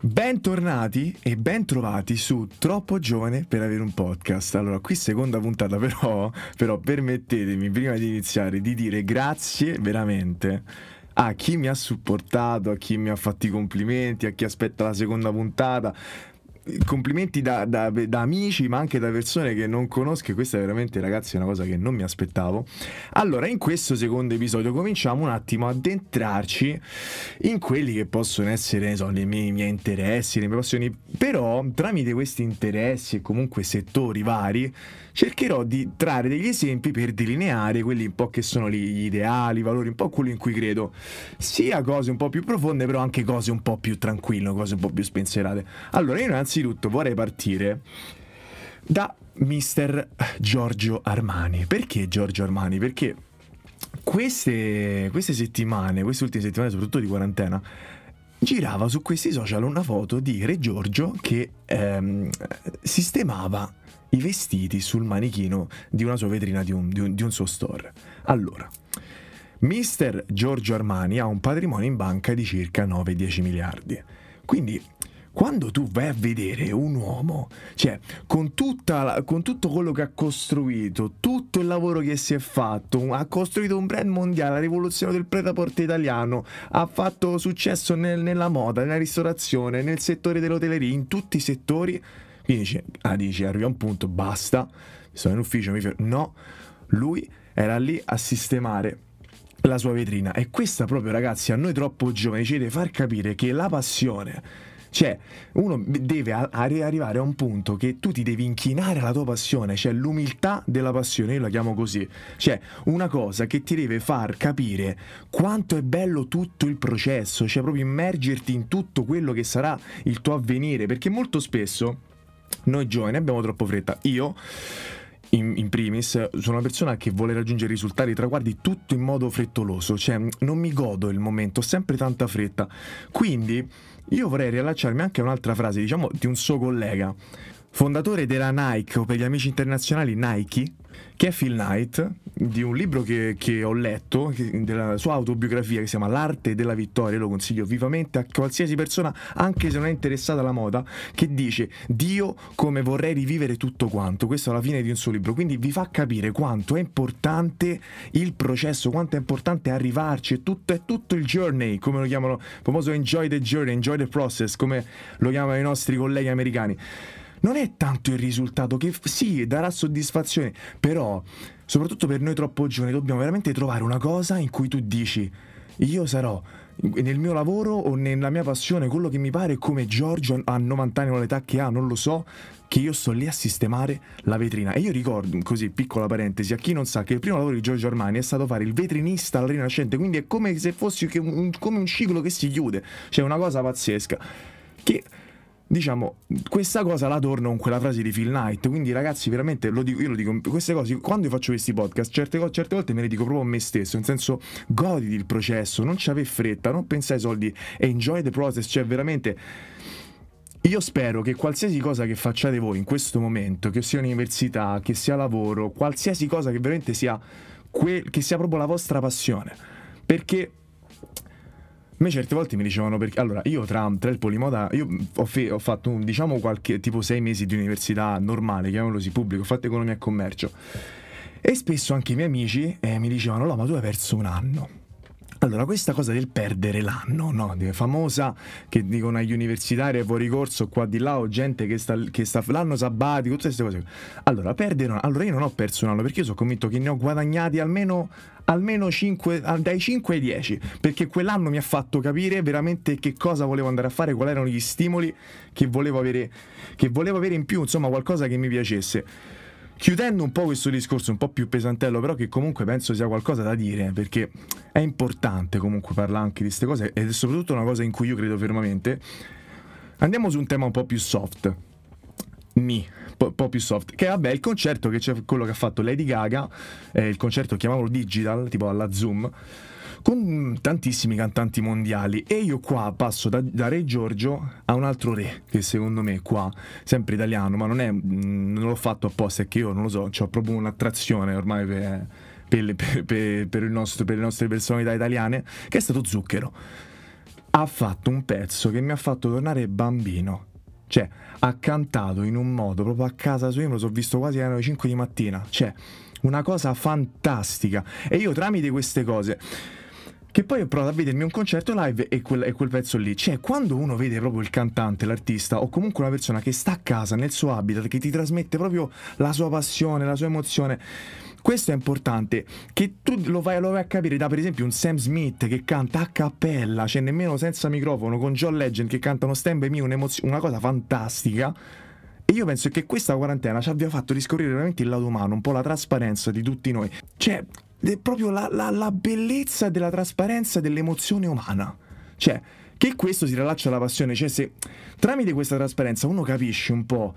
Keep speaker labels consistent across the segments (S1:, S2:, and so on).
S1: Bentornati e bentrovati su Troppo Giovane per avere un podcast. Allora, qui seconda puntata, però, però permettetemi prima di iniziare di dire grazie veramente a chi mi ha supportato, a chi mi ha fatto i complimenti, a chi aspetta la seconda puntata complimenti da, da, da, amici, ma anche da persone che non conosco. E questa è veramente, ragazzi, una cosa che non mi aspettavo. Allora, in questo secondo episodio cominciamo un attimo ad entrarci in quelli che possono essere, so, i miei, miei interessi, le mie passioni. Però, tramite questi interessi e comunque settori vari, cercherò di trarre degli esempi per delineare quelli un po' che sono gli ideali, i valori, un po' quello in cui credo, sia cose un po' più profonde, però anche cose un po' più tranquille, cose un po' più spensierate. Allora, io innanzitutto vorrei partire da Mister Giorgio Armani. Perché Giorgio Armani? Perché queste, queste settimane, queste ultime settimane, soprattutto di quarantena, girava su questi social una foto di Re Giorgio che ehm, sistemava i vestiti sul manichino di una sua vetrina di un, di un, di un suo store. Allora, Mister Giorgio Armani ha un patrimonio in banca di circa 9-10 miliardi. Quindi quando tu vai a vedere un uomo, cioè con, la, con, tutto quello che ha costruito, tutto il lavoro che si è fatto, ha costruito un brand mondiale, la rivoluzione del pret-à-porter italiano, ha fatto successo nel, nella moda, nella ristorazione, nel settore dell'hotelleria, in tutti i settori, quindi dice, ah, dice, arriva un punto, basta, sono in ufficio, mi fermo. No, lui era lì a sistemare la sua vetrina. E questa proprio, ragazzi, a noi troppo giovani ci deve far capire che la passione cioè, uno deve arrivare a un punto che tu ti devi inchinare alla tua passione, cioè l'umiltà della passione, io la chiamo così. Cioè, una cosa che ti deve far capire quanto è bello tutto il processo, cioè proprio immergerti in tutto quello che sarà il tuo avvenire, perché molto spesso noi giovani abbiamo troppo fretta. Io in, in, primis, sono una persona che vuole raggiungere risultati, traguardi tutto in modo frettoloso, cioè non mi godo il momento, ho sempre tanta fretta. Quindi io vorrei riallacciarmi anche a un'altra frase, diciamo, di un suo collega, fondatore della Nike o per gli amici internazionali Nike, che è Phil Knight, di un libro che, che ho letto, che, della sua autobiografia che si chiama L'arte della vittoria, lo consiglio vivamente a qualsiasi persona, anche se non è interessata alla moda, che dice Dio come vorrei rivivere tutto quanto, questo alla fine di un suo libro, quindi vi fa capire quanto è importante il processo, quanto è importante arrivarci, tutto, è tutto il journey, come lo chiamano, il famoso enjoy the journey, enjoy the process, come lo chiamano i nostri colleghi americani non è tanto il risultato che sì, darà soddisfazione, però soprattutto per noi troppo giovani dobbiamo veramente trovare una cosa in cui tu dici io sarò nel mio lavoro o nella mia passione quello che mi pare come Giorgio a 90 anni con l'età che ha, non lo so, che io sto lì a sistemare la vetrina. E io ricordo, così piccola parentesi, a chi non sa che il primo lavoro di Giorgio Armani è stato fare il vetrinista alla Rinascente, quindi è come se fosse un, come un ciclo che si chiude, cioè una cosa pazzesca. Che diciamo, questa cosa la torno con quella frase di Phil Knight. Quindi, ragazzi, veramente lo dico, io lo dico, queste cose, quando io faccio questi podcast, certe, certe volte me le dico proprio a me stesso, nel senso, goditi il processo, non ci avevi fretta, non pensai ai soldi, enjoy the process, cioè veramente. Io spero che qualsiasi cosa che facciate voi in questo momento, che sia università, che sia lavoro, qualsiasi cosa che veramente sia, que- che sia proprio la vostra passione, perché a me certe volte mi dicevano perché allora io tra, tra il polimoda io ho, fe, ho fatto un, diciamo qualche tipo sei mesi di università normale chiamiamolo così pubblico ho fatto economia e commercio. E spesso anche i miei amici eh, mi dicevano no ma tu hai perso un anno allora, questa cosa del perdere l'anno, no? famosa che dicono agli universitari fuori corso qua di là o gente che sta, che sta l'anno sabbatico, tutte queste cose. Allora, perdere Allora, io non ho perso un anno perché io sono convinto che ne ho guadagnati almeno, almeno 5, dai 5 ai 10, perché quell'anno mi ha fatto capire veramente che cosa volevo andare a fare, quali erano gli stimoli che volevo avere, che volevo avere in più, insomma, qualcosa che mi piacesse. Chiudendo un po' questo discorso un po' più pesantello, però che comunque penso sia qualcosa da dire, perché è importante comunque parlare anche di queste cose ed è soprattutto una cosa in cui io credo fermamente. Andiamo su un tema un po' più soft. Mi, un po' più soft. Che vabbè, il concerto che c'è quello che ha fatto Lady Gaga, eh, il concerto chiamiamolo digital, tipo alla Zoom con tantissimi cantanti mondiali e io qua passo da, da, Re Giorgio a un altro re che secondo me qua, sempre italiano, ma non, è, mm, non l'ho fatto apposta, è che io non lo so, ho proprio un'attrazione ormai per, per, per, per, nostro, le nostre personalità italiane, che è stato Zucchero ha fatto un pezzo che mi ha fatto tornare bambino. Cioè, ha cantato in un modo proprio a casa sua, io me lo so visto quasi alle 5 di mattina. Cioè, una cosa fantastica. E io tramite queste cose che poi ho provato a vedermi un concerto live e quel, e quel, pezzo lì. Cioè, quando uno vede proprio il cantante, l'artista, o comunque una persona che sta a casa, nel suo habitat, che ti trasmette proprio la sua passione, la sua emozione. Questo è importante, che tu lo vai, lo vai, a capire da per esempio un Sam Smith che canta a cappella, cioè nemmeno senza microfono, con John Legend che cantano Stand By Me, una cosa fantastica. E io penso che questa quarantena ci abbia fatto riscoprire veramente il lato umano, un po' la trasparenza di tutti noi. Cioè, proprio la, la, la bellezza della trasparenza dell'emozione umana. Cioè, che questo si rilaccia alla passione, cioè se tramite questa trasparenza uno capisce un po'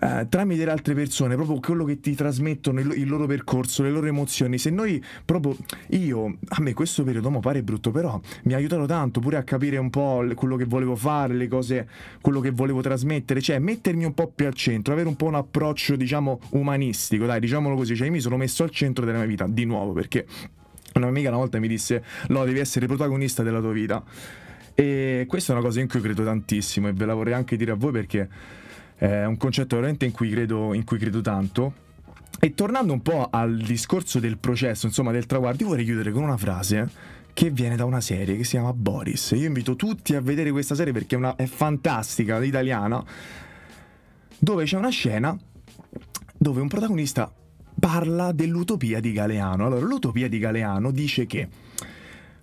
S1: eh, tramite le altre persone, proprio quello che ti trasmettono, il, il, loro percorso, le loro emozioni. Se noi proprio io, a me questo periodo mo pare brutto, però mi ha aiutato tanto pure a capire un po' quello che volevo fare, le cose, quello che volevo trasmettere, cioè mettermi un po' più al centro, avere un po' un approccio, diciamo, umanistico, dai, diciamolo così, cioè io mi sono messo al centro della mia vita, di nuovo, perché una mia amica una volta mi disse, no, devi essere protagonista della tua vita. E questa è una cosa in cui credo tantissimo e ve la vorrei anche dire a voi perché è un concetto veramente in cui credo, in cui credo tanto. E tornando un po' al discorso del processo, insomma del traguardo, io vorrei chiudere con una frase che viene da una serie che si chiama Boris. Io invito tutti a vedere questa serie perché è, una, è fantastica, italiana, dove c'è una scena dove un protagonista parla dell'utopia di Galeano. Allora, l'utopia di Galeano dice che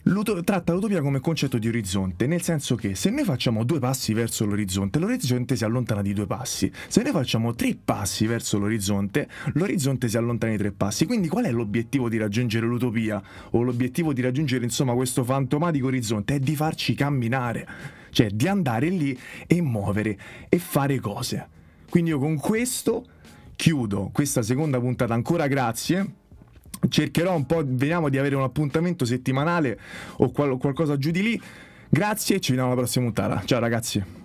S1: L'uto- tratta l'utopia come concetto di orizzonte, nel senso che se noi facciamo due passi verso l'orizzonte, l'orizzonte si allontana di due passi. Se noi facciamo tre passi verso l'orizzonte, l'orizzonte si allontana di tre passi. Quindi qual è l'obiettivo di raggiungere l'utopia? O l'obiettivo di raggiungere, insomma, questo fantomatico orizzonte? È di farci camminare, cioè di andare lì e muovere e fare cose. Quindi io con questo chiudo questa seconda puntata. Ancora grazie cercherò un po', vediamo di avere un appuntamento settimanale o qual- qualcosa giù di lì. Grazie e ci vediamo alla prossima puntata. Ciao ragazzi.